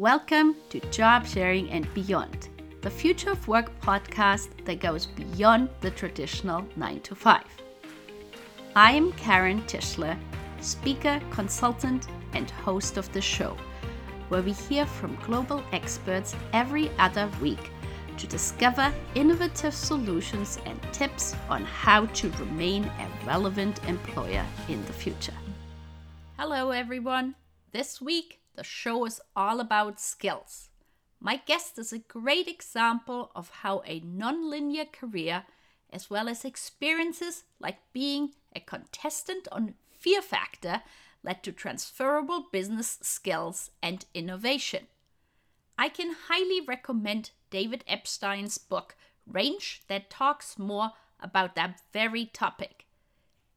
Welcome to Job Sharing and Beyond, the Future of Work podcast that goes beyond the traditional 9 to 5. I am Karen Tischler, speaker, consultant, and host of the show, where we hear from global experts every other week to discover innovative solutions and tips on how to remain a relevant employer in the future. Hello, everyone. This week, the show is all about skills. My guest is a great example of how a nonlinear career, as well as experiences like being a contestant on Fear Factor, led to transferable business skills and innovation. I can highly recommend David Epstein's book, Range, that talks more about that very topic.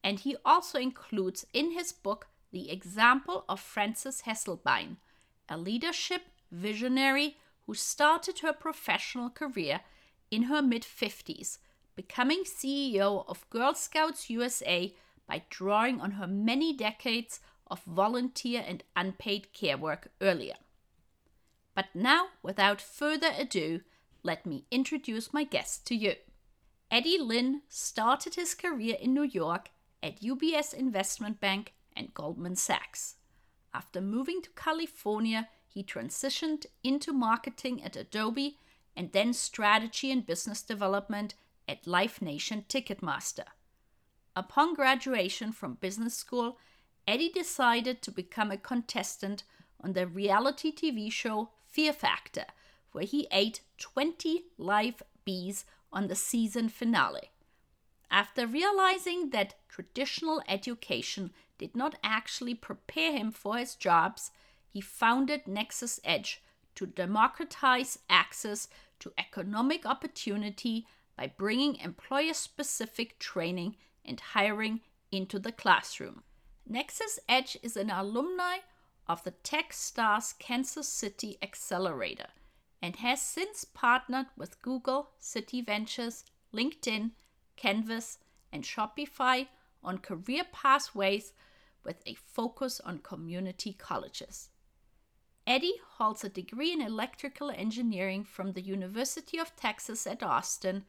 And he also includes in his book the example of Frances Hesselbein, a leadership visionary who started her professional career in her mid 50s, becoming CEO of Girl Scouts USA by drawing on her many decades of volunteer and unpaid care work earlier. But now, without further ado, let me introduce my guest to you. Eddie Lin started his career in New York at UBS Investment Bank and Goldman Sachs. After moving to California, he transitioned into marketing at Adobe and then strategy and business development at Live Nation Ticketmaster. Upon graduation from business school, Eddie decided to become a contestant on the reality TV show Fear Factor, where he ate 20 live bees on the season finale. After realizing that traditional education did not actually prepare him for his jobs, he founded Nexus Edge to democratize access to economic opportunity by bringing employer specific training and hiring into the classroom. Nexus Edge is an alumni of the Techstars Kansas City Accelerator and has since partnered with Google, Citi Ventures, LinkedIn, Canvas, and Shopify on career pathways with a focus on community colleges. Eddie holds a degree in electrical engineering from the University of Texas at Austin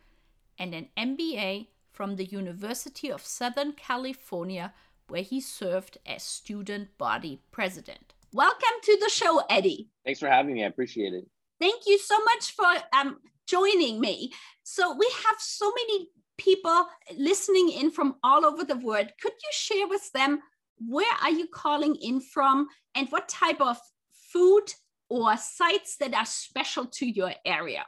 and an MBA from the University of Southern California, where he served as student body president. Welcome to the show, Eddie. Thanks for having me. I appreciate it. Thank you so much for um, joining me. So, we have so many people listening in from all over the world. Could you share with them where are you calling in from and what type of food or sites that are special to your area?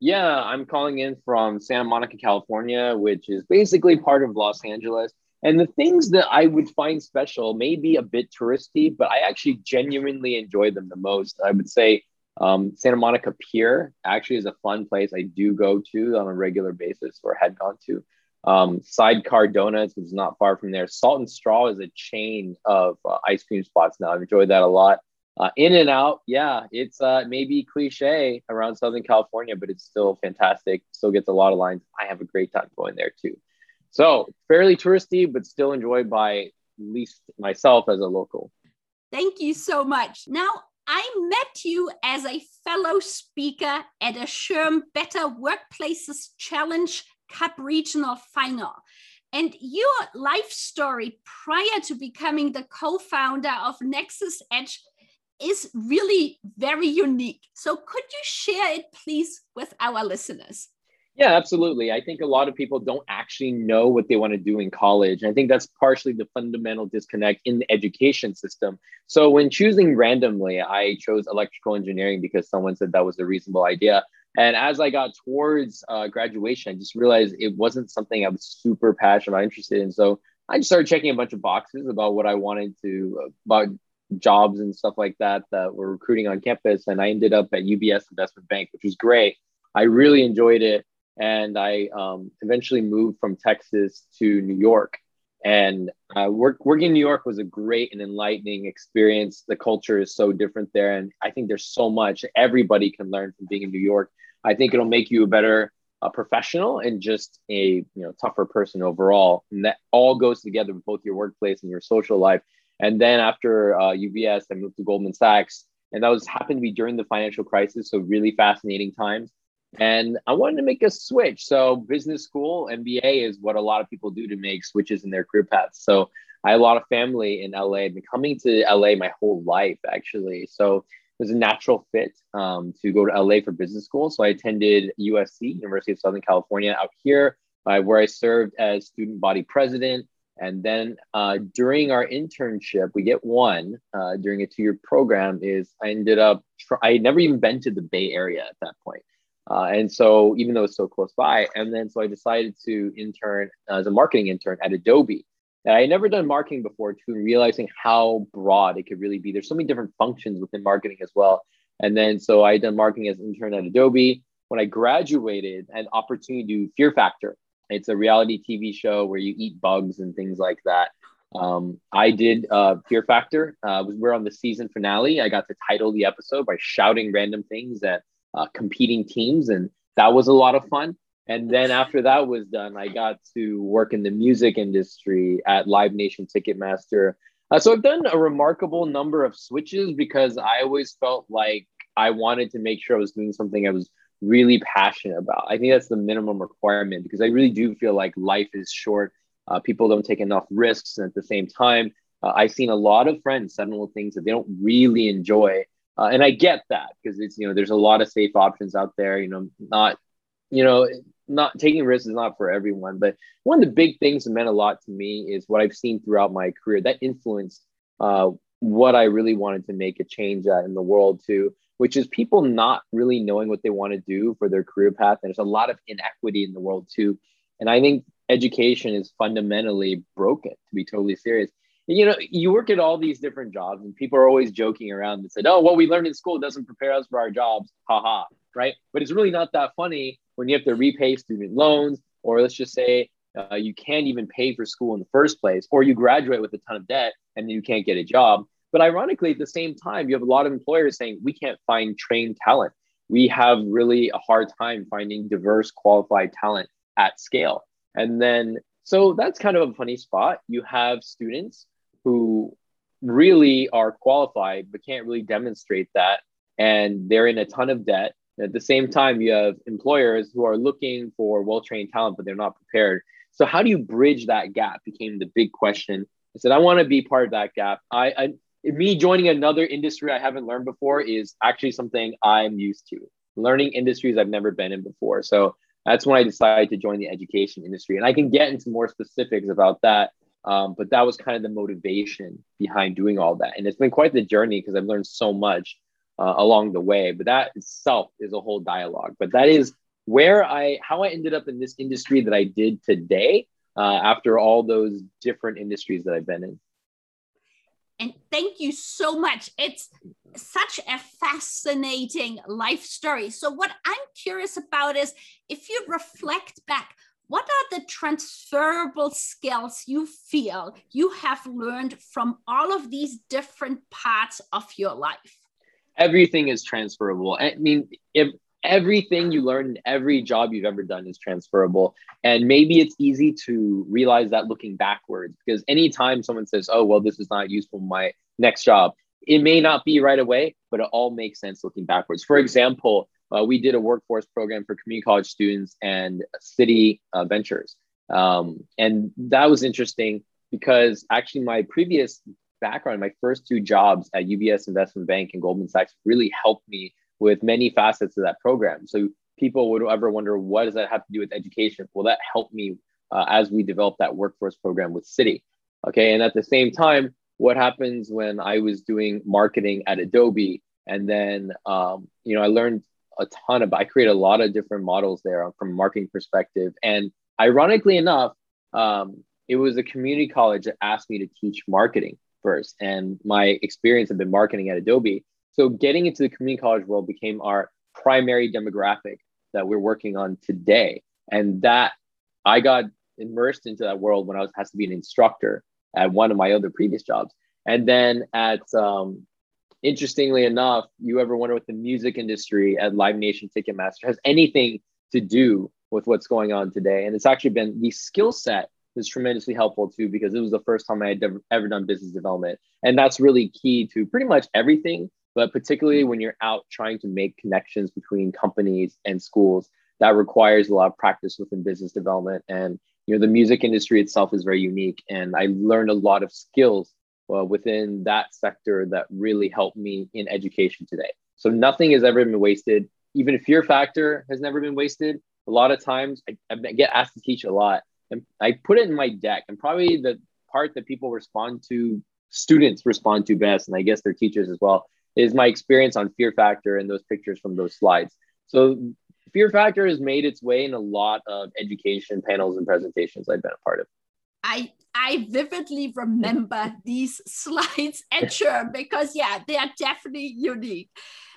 Yeah, I'm calling in from Santa Monica, California, which is basically part of Los Angeles. And the things that I would find special may be a bit touristy, but I actually genuinely enjoy them the most. I would say um, Santa Monica Pier actually is a fun place I do go to on a regular basis or had gone to. Um, Sidecar Donuts, is not far from there. Salt and Straw is a chain of uh, ice cream spots now. I've enjoyed that a lot. Uh, In-N-Out, yeah, it's uh, maybe cliche around Southern California, but it's still fantastic. Still gets a lot of lines. I have a great time going there too. So fairly touristy, but still enjoyed by at least myself as a local. Thank you so much. Now, I met you as a fellow speaker at a SHRM Better Workplaces Challenge Cup Regional Final. And your life story prior to becoming the co founder of Nexus Edge is really very unique. So, could you share it, please, with our listeners? Yeah, absolutely. I think a lot of people don't actually know what they want to do in college. And I think that's partially the fundamental disconnect in the education system. So, when choosing randomly, I chose electrical engineering because someone said that was a reasonable idea. And as I got towards uh, graduation, I just realized it wasn't something I was super passionate about, interested in. So I just started checking a bunch of boxes about what I wanted to, about jobs and stuff like that that were recruiting on campus. And I ended up at UBS Investment Bank, which was great. I really enjoyed it. And I um, eventually moved from Texas to New York. And uh, work, working in New York was a great and enlightening experience. The culture is so different there. And I think there's so much everybody can learn from being in New York. I think it'll make you a better uh, professional and just a you know tougher person overall. And that all goes together with both your workplace and your social life. And then after uh, UBS, I moved to Goldman Sachs, And that was happened to be during the financial crisis. So really fascinating times. And I wanted to make a switch. So business school, MBA is what a lot of people do to make switches in their career paths. So I had a lot of family in LA. I've been coming to LA my whole life, actually. So it was a natural fit um, to go to LA for business school. So I attended USC, University of Southern California, out here, uh, where I served as student body president. And then uh, during our internship, we get one uh, during a two-year program. Is I ended up I had never even been to the Bay Area at that point. Uh, and so even though it's so close by, and then so I decided to intern as a marketing intern at Adobe. And I had never done marketing before, to realizing how broad it could really be. There's so many different functions within marketing as well. And then so I had done marketing as intern at Adobe. When I graduated, an opportunity to do Fear Factor. It's a reality TV show where you eat bugs and things like that. Um, I did uh, Fear Factor. Uh, we're on the season finale. I got to title the episode by shouting random things at uh, competing teams, and that was a lot of fun. And then after that was done, I got to work in the music industry at Live Nation Ticketmaster. Uh, so I've done a remarkable number of switches because I always felt like I wanted to make sure I was doing something I was really passionate about. I think that's the minimum requirement because I really do feel like life is short. Uh, people don't take enough risks. And at the same time, uh, I've seen a lot of friends settle things that they don't really enjoy. Uh, and I get that because it's, you know, there's a lot of safe options out there, you know, not, you know, not taking risks is not for everyone. But one of the big things that meant a lot to me is what I've seen throughout my career that influenced uh, what I really wanted to make a change at in the world too, which is people not really knowing what they want to do for their career path. And there's a lot of inequity in the world too. And I think education is fundamentally broken, to be totally serious. You know, you work at all these different jobs, and people are always joking around and said, "Oh, what we learned in school doesn't prepare us for our jobs." Ha ha. Right? But it's really not that funny when you have to repay student loans, or let's just say uh, you can't even pay for school in the first place, or you graduate with a ton of debt and you can't get a job. But ironically, at the same time, you have a lot of employers saying we can't find trained talent. We have really a hard time finding diverse, qualified talent at scale. And then, so that's kind of a funny spot. You have students who really are qualified, but can't really demonstrate that. And they're in a ton of debt. At the same time, you have employers who are looking for well trained talent, but they're not prepared. So, how do you bridge that gap? Became the big question. I said, I want to be part of that gap. I, I me joining another industry I haven't learned before is actually something I'm used to. Learning industries I've never been in before. So that's when I decided to join the education industry. And I can get into more specifics about that. Um, but that was kind of the motivation behind doing all that. And it's been quite the journey because I've learned so much uh, along the way. But that itself is a whole dialogue. But that is where I, how I ended up in this industry that I did today uh, after all those different industries that I've been in. And thank you so much. It's such a fascinating life story. So, what I'm curious about is if you reflect back, what are the transferable skills you feel you have learned from all of these different parts of your life? Everything is transferable. I mean, if everything you learn in every job you've ever done is transferable. And maybe it's easy to realize that looking backwards because anytime someone says, oh, well, this is not useful in my next job, it may not be right away, but it all makes sense looking backwards. For example, uh, we did a workforce program for community college students and Citi uh, ventures. Um, and that was interesting because actually my previous background, my first two jobs at UBS Investment Bank and Goldman Sachs really helped me with many facets of that program. So people would ever wonder, what does that have to do with education? Well, that helped me uh, as we developed that workforce program with Citi. Okay. And at the same time, what happens when I was doing marketing at Adobe? And then, um, you know, I learned a ton of, I create a lot of different models there from marketing perspective. And ironically enough, um, it was a community college that asked me to teach marketing first. And my experience had been marketing at Adobe. So getting into the community college world became our primary demographic that we're working on today. And that I got immersed into that world when I was has to be an instructor at one of my other previous jobs. And then at um, interestingly enough, you ever wonder what the music industry at Live Nation Ticketmaster has anything to do with what's going on today? And it's actually been the skill set is tremendously helpful too because it was the first time I had ever, ever done business development, and that's really key to pretty much everything but particularly when you're out trying to make connections between companies and schools, that requires a lot of practice within business development. And you know, the music industry itself is very unique, and I learned a lot of skills uh, within that sector that really helped me in education today. So nothing has ever been wasted. Even fear factor has never been wasted. A lot of times, I, I get asked to teach a lot, and I put it in my deck. And probably the part that people respond to, students respond to best, and I guess their teachers as well, is my experience on fear factor and those pictures from those slides. So fear factor has made its way in a lot of education panels and presentations I've been a part of. I I vividly remember these slides at because yeah, they are definitely unique.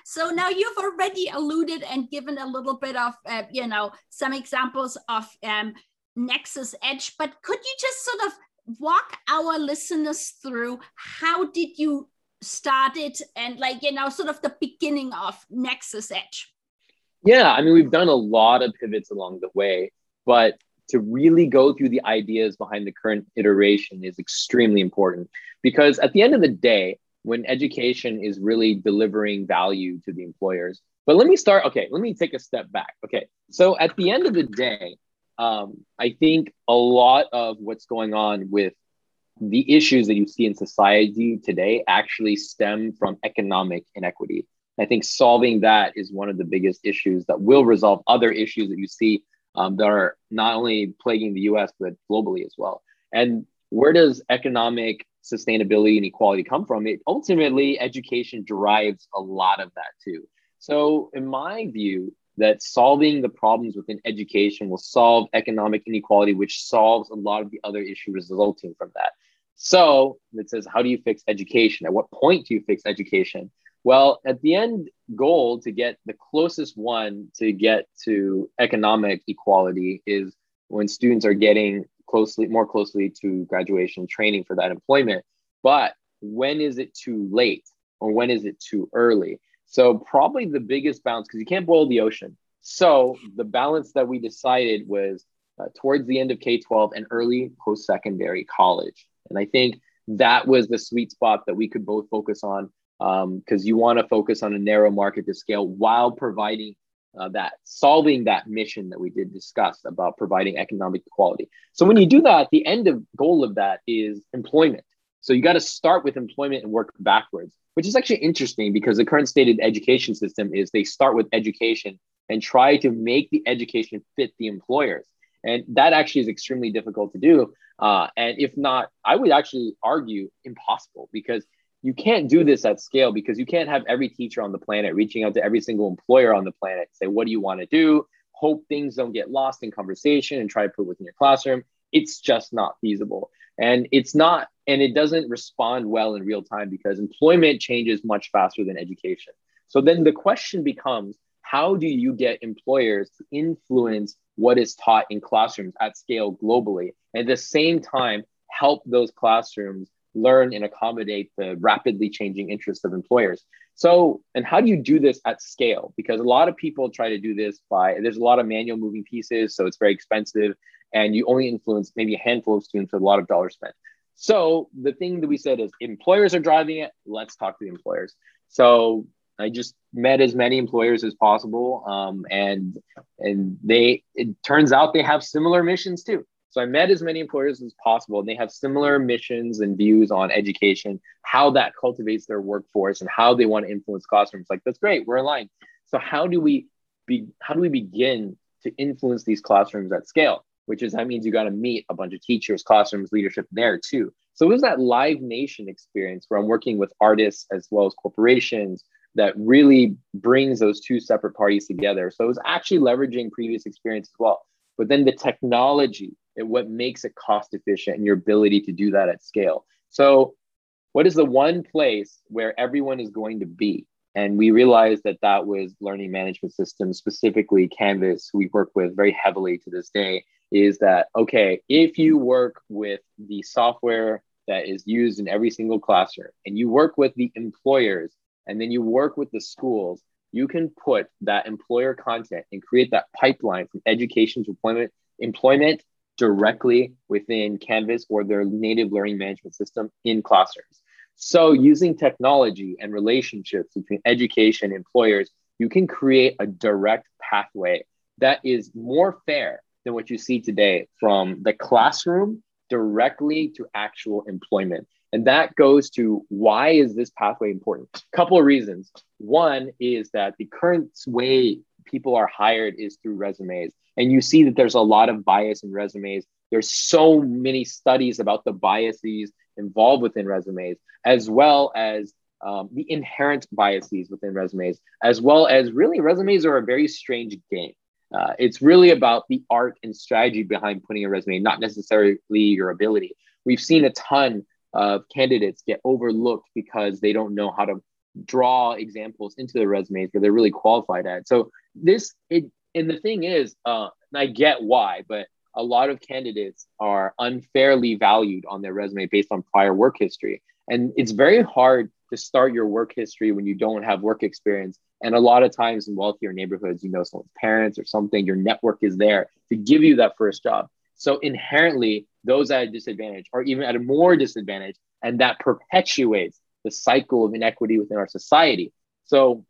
So now you've already alluded and given a little bit of uh, you know some examples of um, Nexus Edge, but could you just sort of walk our listeners through how did you start it and like you know sort of the beginning of Nexus Edge? Yeah, I mean we've done a lot of pivots along the way, but to really go through the ideas behind the current iteration is extremely important because at the end of the day, when education is really delivering value to the employers. But let me start. Okay, let me take a step back. Okay, so at the end of the day, um, I think a lot of what's going on with the issues that you see in society today actually stem from economic inequity. I think solving that is one of the biggest issues that will resolve other issues that you see um, that are not only plaguing the US, but globally as well. And where does economic sustainability and equality come from? It ultimately, education derives a lot of that too. So, in my view, that solving the problems within education will solve economic inequality, which solves a lot of the other issues resulting from that. So it says, how do you fix education? At what point do you fix education? Well, at the end goal to get the closest one to get to economic equality is when students are getting closely more closely to graduation training for that employment. But when is it too late or when is it too early? So probably the biggest balance because you can't boil the ocean. So the balance that we decided was uh, towards the end of K-12 and early post-secondary college. And I think that was the sweet spot that we could both focus on because um, you want to focus on a narrow market to scale while providing uh, that solving that mission that we did discuss about providing economic equality. So when you do that, the end of goal of that is employment. So you got to start with employment and work backwards, which is actually interesting because the current state stated education system is they start with education and try to make the education fit the employers. And that actually is extremely difficult to do. Uh, and if not, I would actually argue impossible because you can't do this at scale because you can't have every teacher on the planet reaching out to every single employer on the planet say what do you want to do? Hope things don't get lost in conversation and try to put within your classroom. It's just not feasible. And it's not and it doesn't respond well in real time because employment changes much faster than education. So then the question becomes how do you get employers to influence what is taught in classrooms at scale globally and at the same time help those classrooms learn and accommodate the rapidly changing interests of employers. So, and how do you do this at scale? Because a lot of people try to do this by there's a lot of manual moving pieces, so it's very expensive, and you only influence maybe a handful of students with a lot of dollars spent. So, the thing that we said is employers are driving it, let's talk to the employers. So, I just met as many employers as possible, um, and and they it turns out they have similar missions too. So I met as many employers as possible, and they have similar missions and views on education, how that cultivates their workforce, and how they want to influence classrooms. Like that's great, we're aligned. So how do we be? How do we begin to influence these classrooms at scale? Which is that means you got to meet a bunch of teachers, classrooms, leadership there too. So it was that Live Nation experience where I'm working with artists as well as corporations that really brings those two separate parties together. So it was actually leveraging previous experience as well. But then the technology what makes it cost efficient and your ability to do that at scale. So, what is the one place where everyone is going to be? And we realized that that was learning management systems, specifically Canvas, we work with very heavily to this day. Is that okay? If you work with the software that is used in every single classroom and you work with the employers and then you work with the schools, you can put that employer content and create that pipeline from education to employment, employment directly within Canvas or their native learning management system in classrooms. So, using technology and relationships between education and employers, you can create a direct pathway that is more fair than what you see today from the classroom directly to actual employment. And that goes to why is this pathway important? A couple of reasons. One is that the current way people are hired is through resumes. And you see that there's a lot of bias in resumes. There's so many studies about the biases involved within resumes, as well as um, the inherent biases within resumes, as well as really resumes are a very strange game. Uh, it's really about the art and strategy behind putting a resume, not necessarily your ability. We've seen a ton of candidates get overlooked because they don't know how to draw examples into their resumes where they're really qualified at. So this, it, and the thing is, uh, I get why, but a lot of candidates are unfairly valued on their resume based on prior work history. And it's very hard to start your work history when you don't have work experience. And a lot of times in wealthier neighborhoods, you know someone's parents or something, your network is there to give you that first job. So inherently, those at a disadvantage are even at a more disadvantage, and that perpetuates the cycle of inequity within our society. So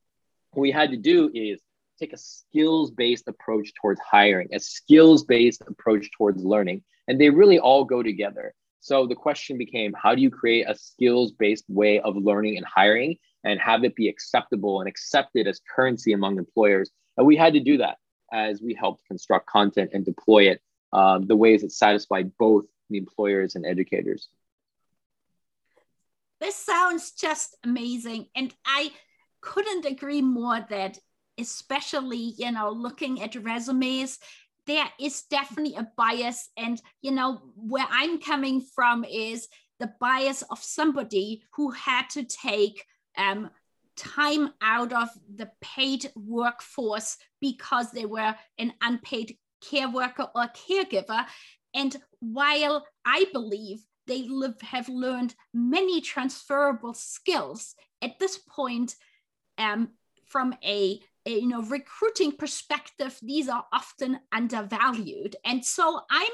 what we had to do is take a skills-based approach towards hiring, a skills-based approach towards learning, and they really all go together. So the question became how do you create a skills based way of learning and hiring and have it be acceptable and accepted as currency among employers? And we had to do that as we helped construct content and deploy it um, the ways that satisfied both the employers and educators. This sounds just amazing. And I couldn't agree more that especially you know looking at resumes there is definitely a bias. And you know where i'm coming from is the bias of somebody who had to take um, time out of the paid workforce because they were an unpaid care worker or caregiver. And while i believe they live, have learned many transferable skills at this point um, from a you know recruiting perspective these are often undervalued. And so i'm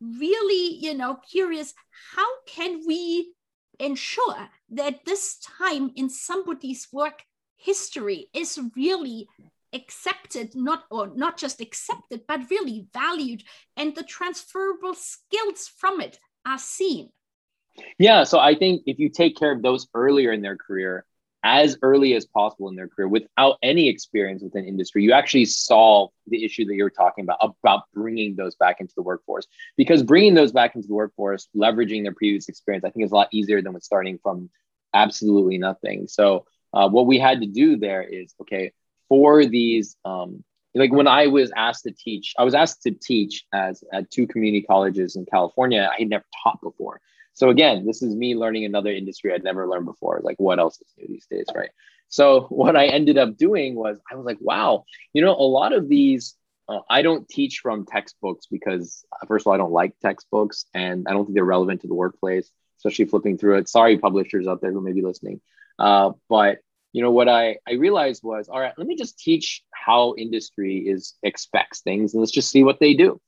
really you know curious how can we ensure that this time in somebody's work history is really accepted not or not just accepted but really valued and the transferable skills from it are seen? Yeah so i think if you take care of those earlier in their career as early as possible in their career without any experience within industry you actually solve the issue that you're talking about about bringing those back into the workforce. Because bringing those back into the workforce leveraging their previous experience i think is a lot easier than with starting from absolutely nothing. So uh, what we had to do there is okay for these um, like when i was asked to teach i was asked to teach as at two community colleges in california i had never taught before so again, this is me learning another industry I'd never learned before. Like what else is new these days, right? So what I ended up doing was I was like, wow, you know, a lot of these uh, I don't teach from textbooks because uh, first of all, I don't like textbooks and I don't think they're relevant to the workplace, especially flipping through it. Sorry, publishers out there who may be listening. Uh, but you know what I, I realized was all right let me just teach how industry is expects things and let's just see what they do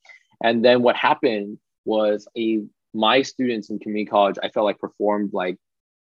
and then what happened was a my students in community college, I felt like performed like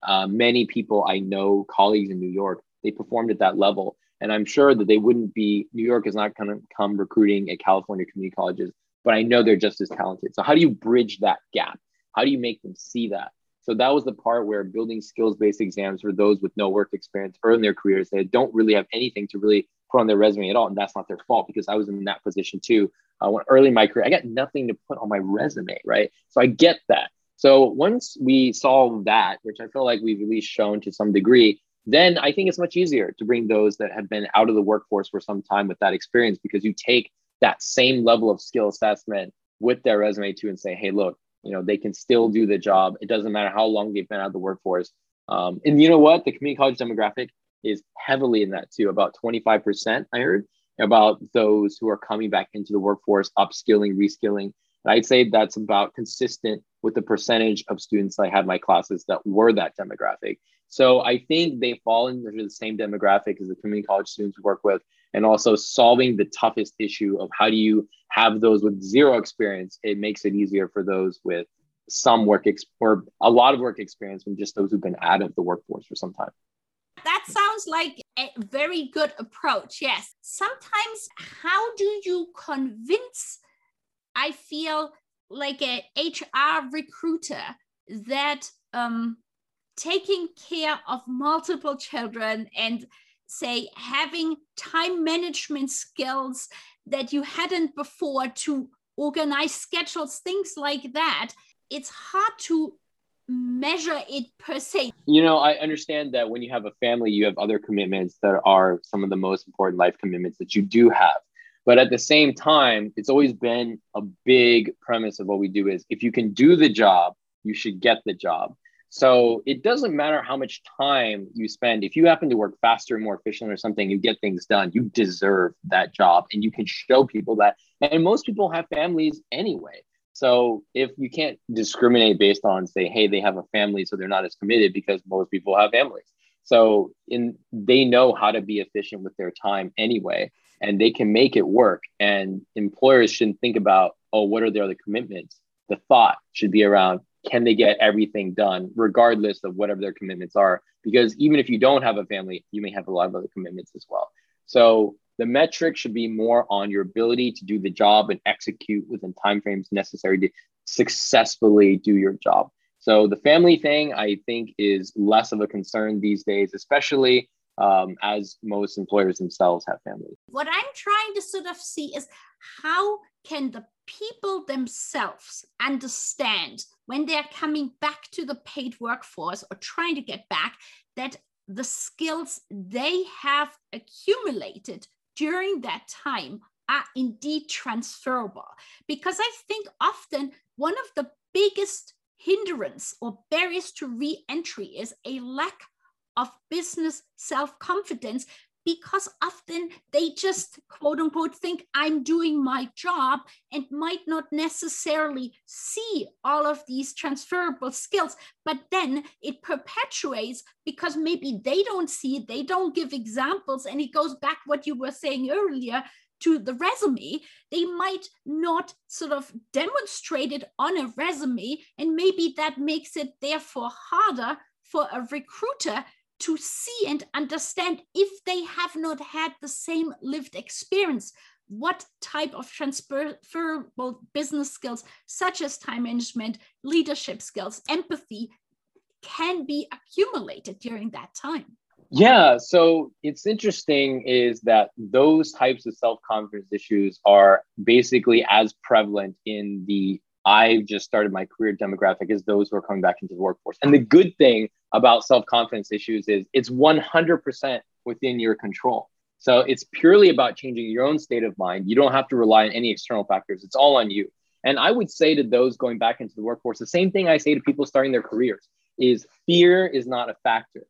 uh, many people I know, colleagues in New York, they performed at that level. And I'm sure that they wouldn't be, New York is not going to come recruiting at California community colleges, but I know they're just as talented. So, how do you bridge that gap? How do you make them see that? So, that was the part where building skills based exams for those with no work experience early in their careers, they don't really have anything to really put on their resume at all. And that's not their fault because I was in that position too uh, when early in my career, I got nothing to put on my resume, right? So I get that. So once we solve that, which I feel like we've at least shown to some degree, then I think it's much easier to bring those that have been out of the workforce for some time with that experience because you take that same level of skill assessment with their resume too and say, hey, look, you know, they can still do the job. It doesn't matter how long they've been out of the workforce. Um, and you know what? The community college demographic is heavily in that too, about 25%, I heard about those who are coming back into the workforce, upskilling, reskilling. And I'd say that's about consistent with the percentage of students I had my classes that were that demographic. So I think they fall into the same demographic as the community college students we work with, and also solving the toughest issue of how do you have those with zero experience. It makes it easier for those with some work ex- or a lot of work experience from just those who've been out of the workforce for some time. Sounds like a very good approach. Yes. Sometimes, how do you convince? I feel like a HR recruiter that um, taking care of multiple children and say having time management skills that you hadn't before to organize schedules, things like that. It's hard to measure it per se. You know, I understand that when you have a family, you have other commitments that are some of the most important life commitments that you do have. But at the same time, it's always been a big premise of what we do is if you can do the job, you should get the job. So it doesn't matter how much time you spend. If you happen to work faster and more efficient or something, you get things done. You deserve that job and you can show people that. And most people have families anyway. So if you can't discriminate based on say, hey, they have a family, so they're not as committed because most people have families. So in they know how to be efficient with their time anyway, and they can make it work. And employers shouldn't think about, oh, what are their other commitments? The thought should be around can they get everything done regardless of whatever their commitments are because even if you don't have a family you may have a lot of other commitments as well so the metric should be more on your ability to do the job and execute within timeframes necessary to successfully do your job. So the family thing i think is less of a concern these days especially um, as most employers themselves have families what i'm trying to sort of see is how can the people themselves understand when they're coming back to the paid workforce or trying to get back that the skills they have accumulated during that time are indeed transferable. Because I think often one of the biggest hindrance or barriers to re-entry is a lack of business self-confidence because often they just quote unquote think I'm doing my job and might not necessarily see all of these transferable skills. But then it perpetuates because maybe they don't see it, they don't give examples. And it goes back what you were saying earlier to the resume, they might not sort of demonstrate it on a resume. And maybe that makes it therefore harder for a recruiter to see and understand if they have not had the same lived experience. What type of transferable business skills such as time management leadership skills empathy can be accumulated during that time? Yeah so it's interesting is that those types of self-confidence issues are basically as prevalent in the I've just started my career demographic is those who are coming back into the workforce. And the good thing about self confidence issues is it's 100% within your control. So it's purely about changing your own state of mind. You don't have to rely on any external factors, it's all on you. And I would say to those going back into the workforce, the same thing I say to people starting their careers is fear is not a factor.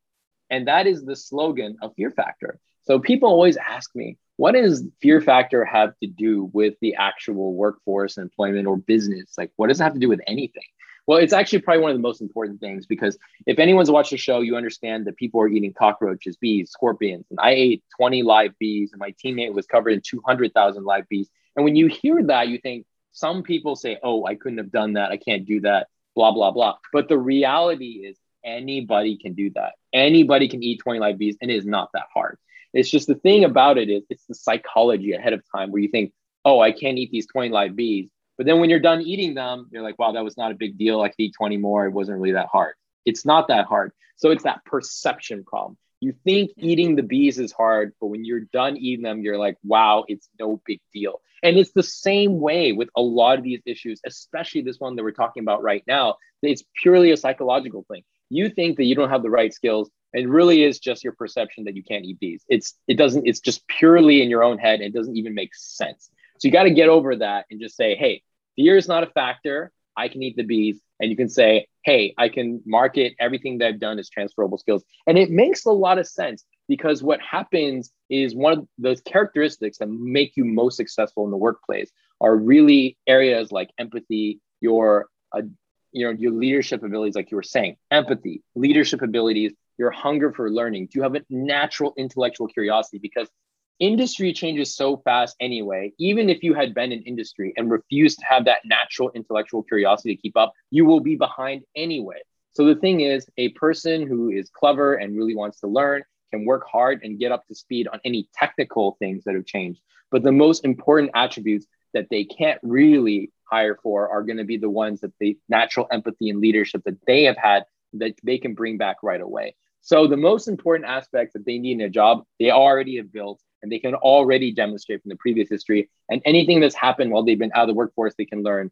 And that is the slogan of Fear Factor. So people always ask me, what does fear factor have to do with the actual workforce, employment, or business? Like, what does it have to do with anything? Well, it's actually probably one of the most important things because if anyone's watched the show, you understand that people are eating cockroaches, bees, scorpions. And I ate 20 live bees, and my teammate was covered in 200,000 live bees. And when you hear that, you think some people say, oh, I couldn't have done that. I can't do that, blah, blah, blah. But the reality is, anybody can do that. Anybody can eat 20 live bees, and it is not that hard. It's just the thing about it is it's the psychology ahead of time where you think, oh, I can't eat these 20 live bees. But then when you're done eating them, you're like, wow, that was not a big deal. I could eat 20 more. It wasn't really that hard. It's not that hard. So it's that perception problem. You think eating the bees is hard, but when you're done eating them, you're like, wow, it's no big deal. And it's the same way with a lot of these issues, especially this one that we're talking about right now. It's purely a psychological thing. You think that you don't have the right skills, it really is just your perception that you can't eat bees. It's it doesn't. It's just purely in your own head. It doesn't even make sense. So you got to get over that and just say, hey, fear is not a factor. I can eat the bees, and you can say, hey, I can market everything that I've done as transferable skills, and it makes a lot of sense because what happens is one of those characteristics that make you most successful in the workplace are really areas like empathy, your uh, you know your leadership abilities, like you were saying, empathy, leadership abilities your hunger for learning? Do you have a natural intellectual curiosity? Because industry changes so fast anyway. Even if you had been in industry and refused to have that natural intellectual curiosity to keep up, you will be behind anyway. So the thing is, a person who is clever and really wants to learn can work hard and get up to speed on any technical things that have changed. But the most important attributes that they can't really hire for are going to be the ones that the natural empathy and leadership that they have had that they can bring back right away. So the most important aspects that they need in a job, they already have built and they can already demonstrate from the previous history. And anything that's happened while they've been out of the workforce, they can learn.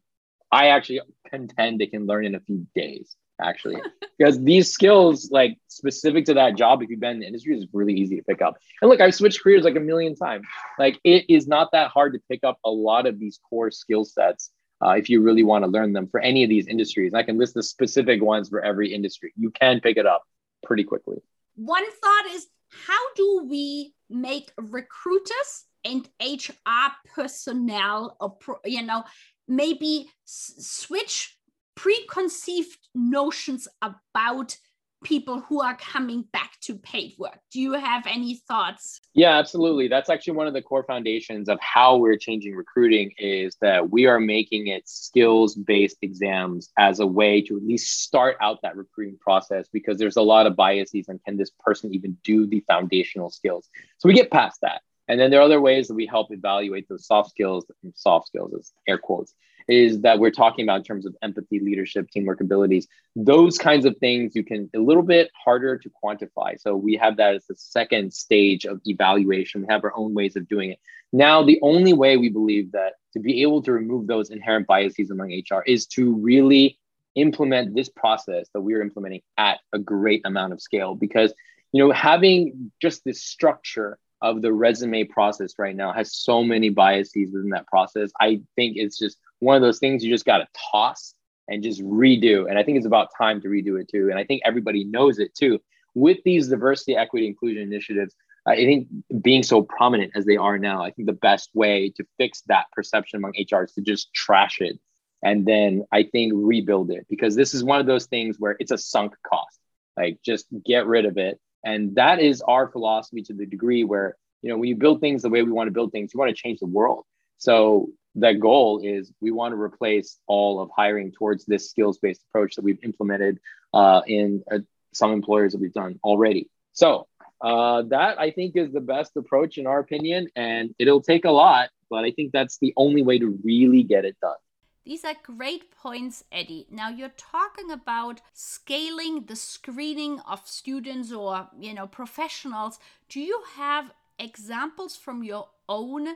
I actually contend they can learn in a few days, actually, because these skills, like specific to that job, if you've been in the industry, is really easy to pick up. And look, I've switched careers like a million times. Like it is not that hard to pick up a lot of these core skill sets uh, if you really want to learn them for any of these industries. I can list the specific ones for every industry. You can pick it up pretty quickly. One thought is how do we make recruiters and HR personnel, you know, maybe switch preconceived notions about people who are coming back to paid work. Do you have any thoughts? Yeah, absolutely. That's actually one of the core foundations of how we're changing recruiting is that we are making it skills based exams as a way to at least start out that recruiting process because there's a lot of biases and can this person even do the foundational skills. So we get past that. And then there are other ways that we help evaluate those soft skills, soft skills as air quotes, is that we're talking about in terms of empathy, leadership, teamwork abilities. Those kinds of things you can a little bit harder to quantify. So we have that as the second stage of evaluation. We have our own ways of doing it. Now, the only way we believe that to be able to remove those inherent biases among HR is to really implement this process that we are implementing at a great amount of scale because you know having just this structure of the resume process right now has so many biases within that process. I think it's just one of those things you just got to toss and just redo. And I think it's about time to redo it too. And I think everybody knows it too. With these diversity, equity, inclusion initiatives, I think being so prominent as they are now, I think the best way to fix that perception among HR is to just trash it and then I think rebuild it because this is one of those things where it's a sunk cost. Like just get rid of it and that is our philosophy to the degree where, you know, when you build things the way we want to build things, you want to change the world. So that goal is we want to replace all of hiring towards this skills based approach that we've implemented uh, in uh, some employers that we've done already. So uh, that I think is the best approach in our opinion, and it'll take a lot, but I think that's the only way to really get it done. These are great points, Eddie. Now you're talking about scaling the screening of students or, you know, professionals. Do you have examples from your own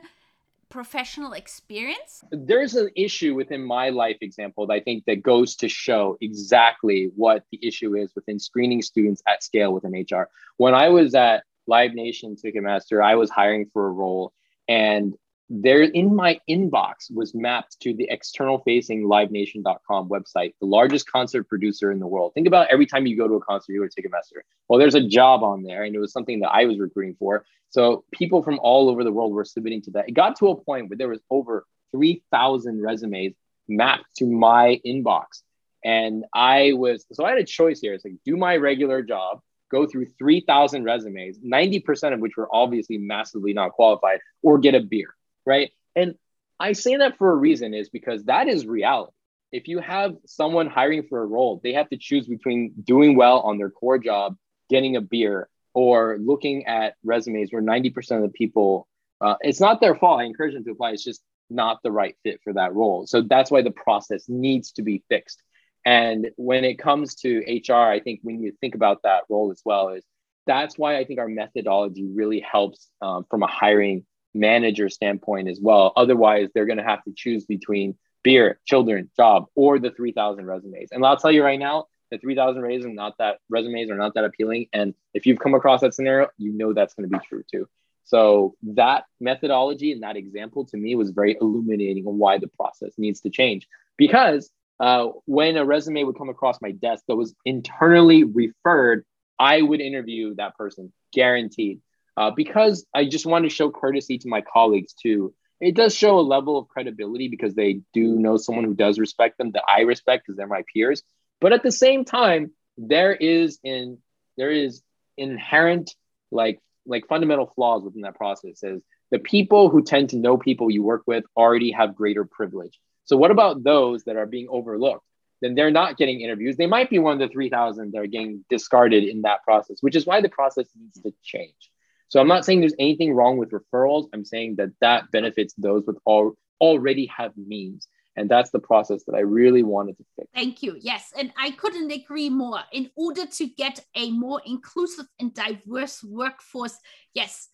professional experience? There's an issue within my life example that I think that goes to show exactly what the issue is within screening students at scale within HR. When I was at Live Nation Ticketmaster, I was hiring for a role and there in my inbox was mapped to the external facing livenation.com website the largest concert producer in the world. Think about every time you go to a concert you go to ticketmaster. Well there's a job on there and it was something that i was recruiting for. So people from all over the world were submitting to that. It got to a point where there was over 3000 resumes mapped to my inbox. And i was so i had a choice here. It's like do my regular job go through 3000 resumes 90% of which were obviously massively not qualified or get a beer right? And I say that for a reason is because that is reality. If you have someone hiring for a role, they have to choose between doing well on their core job, getting a beer, or looking at resumes where 90% of the people, uh, it's not their fault. I encourage them to apply. It's just not the right fit for that role. So that's why the process needs to be fixed. And when it comes to HR, I think when you think about that role as well, is that's why I think our methodology really helps um, from a hiring manager standpoint as well. Otherwise, they're going to have to choose between beer, children, job, or the 3,000 resumes. And I'll tell you right now, the 3,000 resumes are not that resumes are not that appealing. And if you've come across that scenario, you know that's going to be true too. So that methodology and that example to me was very illuminating on why the process needs to change. Because uh, when a resume would come across my desk that was internally referred, I would interview that person, guaranteed uh, because I just want to show courtesy to my colleagues too. It does show a level of credibility because they do know someone who does respect them that I respect because they're my peers. But at the same time, there is in there is inherent like like fundamental flaws within that process is the people who tend to know people you work with already have greater privilege. So what about those that are being overlooked? Then they're not getting interviews. They might be one of the 3,000 that are getting discarded in that process, which is why the process needs to change. So I'm not saying there's anything wrong with referrals. I'm saying that that benefits those with all already have means. And that's the process that I really wanted to fix. Thank you. Yes. And I couldn't agree more. In order to get a more inclusive and diverse workforce, yes,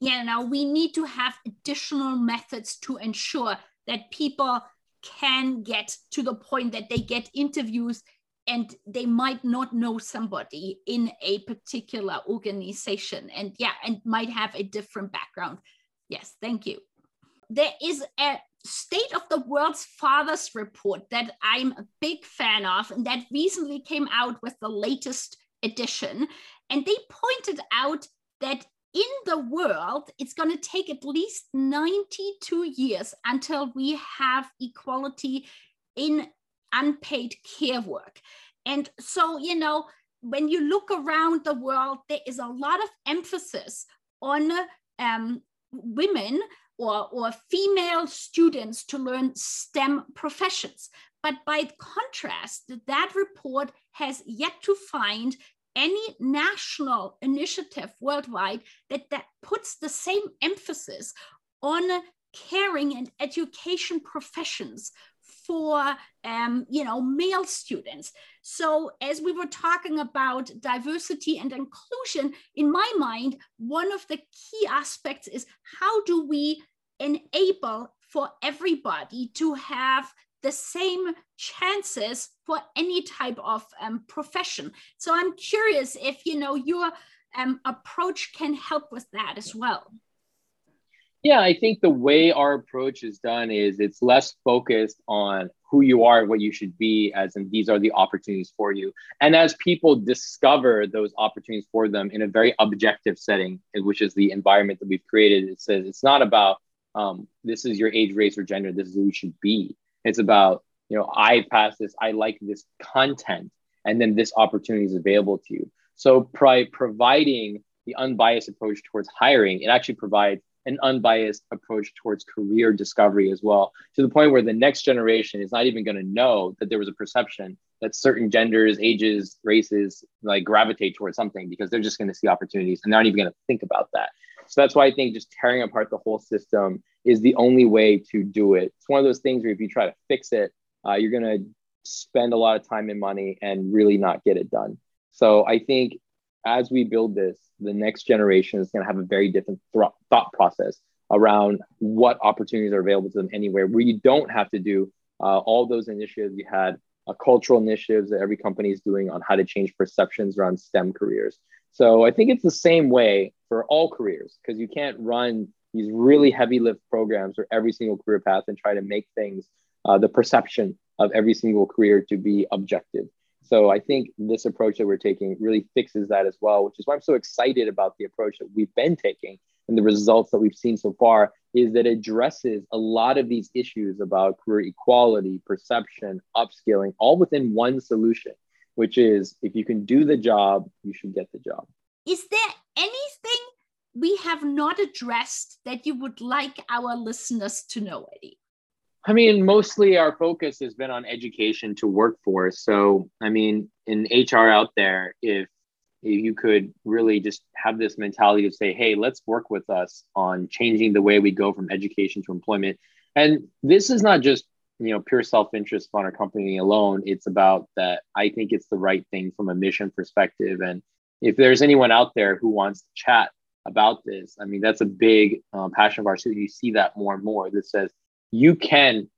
you know, we need to have additional methods to ensure that people can get to the point that they get interviews and they might not know somebody in a particular organization. And yeah and might have a different background. Yes thank you. There is a state of the world's fathers report that i'm a big fan of and that recently came out with the latest edition. And they pointed out that in the world, it's going to take at least 92 years until we have equality in unpaid care work. And so, you know, when you look around the world, there is a lot of emphasis on um, women or, or female students to learn STEM professions. But by contrast, that report has yet to find any national initiative worldwide that, that puts the same emphasis on caring and education professions for um, you know male students so as we were talking about diversity and inclusion in my mind one of the key aspects is how do we enable for everybody to have the same chances for any type of um, profession. So I'm curious if you know your um, approach can help with that as well. Yeah, I think the way our approach is done is it's less focused on who you are, what you should be, as in these are the opportunities for you. And as people discover those opportunities for them in a very objective setting, which is the environment that we've created, it says it's not about um, this is your age, race, or gender. This is who you should be. It's about, you know, I pass this, I like this content, and then this opportunity is available to you. So by providing the unbiased approach towards hiring, it actually provides an unbiased approach towards career discovery as well, to the point where the next generation is not even going to know that there was a perception that certain genders, ages, races like gravitate towards something because they're just going to see opportunities and they're not even going to think about that. So that's why I think just tearing apart the whole system is the only way to do it. It's one of those things where if you try to fix it, uh, you're going to spend a lot of time and money and really not get it done. So I think as we build this, the next generation is going to have a very different th- thought process around what opportunities are available to them anywhere, where you don't have to do uh, all those initiatives you had, uh, cultural initiatives that every company is doing on how to change perceptions around STEM careers. So I think it's the same way for all careers because you can't run these really heavy lift programs for every single career path and try to make things uh, the perception of every single career to be objective. So I think this approach that we're taking really fixes that as well, which is why I'm so excited about the approach that we've been taking and the results that we've seen so far is that it addresses a lot of these issues about career equality, perception, upskilling, all within one solution which is if you can do the job, you should get the job. Is there anything we have not addressed that you would like our listeners to know, Eddie? I mean, mostly our focus has been on education to workforce. So, I mean, in HR out there, if you could really just have this mentality to say, hey, let's work with us on changing the way we go from education to employment. And this is not just you know pure self-interest on our company alone it's about that i think it's the right thing from a mission perspective and if there's anyone out there who wants to chat about this i mean that's a big um, passion of ours so you see that more and more that says you can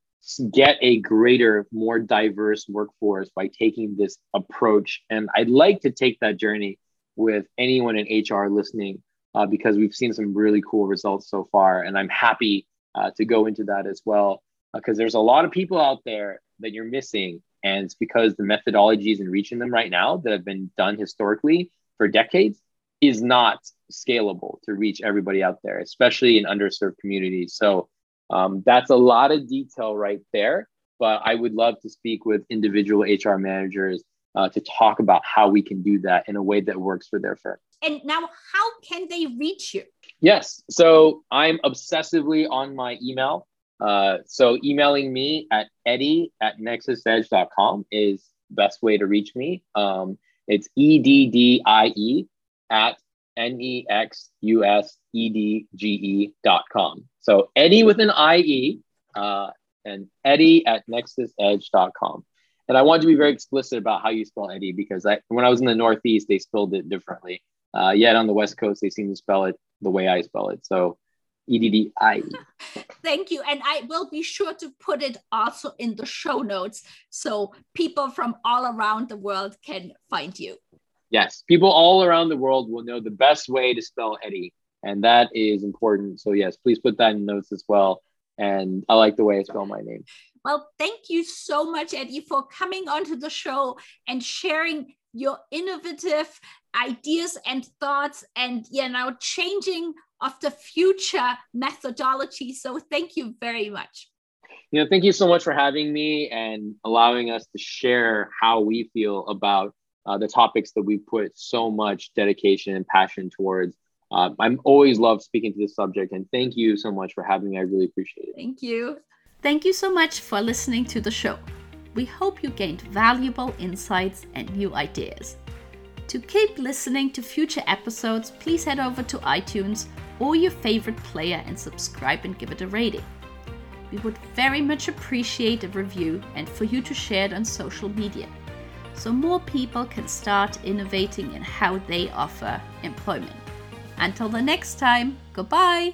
get a greater more diverse workforce by taking this approach. And i'd like to take that journey with anyone in hr listening uh, because we've seen some really cool results so far and i'm happy uh, to go into that as well because there's a lot of people out there that you're missing and it's because the methodologies in reaching them right now that have been done historically for decades is not scalable to reach everybody out there especially in underserved communities. So um, that's a lot of detail right there but i would love to speak with individual hr managers uh, to talk about how we can do that in a way that works for their firm And now, how can they reach you? Yes. So I'm obsessively on my email. Uh, so emailing me at eddie at nexusedge.com is best way to reach me. Um, it's E D D I E at N E X U S E D G E dot com. So Eddie with an I E uh, and Eddie at dot com. And I wanted to be very explicit about how you spell Eddie because I, when I was in the Northeast, they spelled it differently. Uh, yet on the West Coast, they seem to spell it the way I spell it. So E D D I. Thank you. And I will be sure to put it also in the show notes so people from all around the world can find you. Yes, people all around the world will know the best way to spell Eddie. And that is important. So, yes, please put that in notes as well. And I like the way I spell my name. Well, thank you so much, Eddie, for coming onto the show and sharing your innovative ideas and thoughts and you know changing of the future methodology so thank you very much you know thank you so much for having me and allowing us to share how we feel about uh, the topics that we put so much dedication and passion towards. Uh, i'm always love speaking to this subject and thank you so much for having me. I really appreciate it. Thank you. Thank you so much for listening to the show. We hope you gained valuable insights and new ideas. To keep listening to future episodes, please head over to iTunes or your favorite player and subscribe and give it a rating. We would very much appreciate a review and for you to share it on social media so more people can start innovating in how they offer employment. Until the next time, goodbye!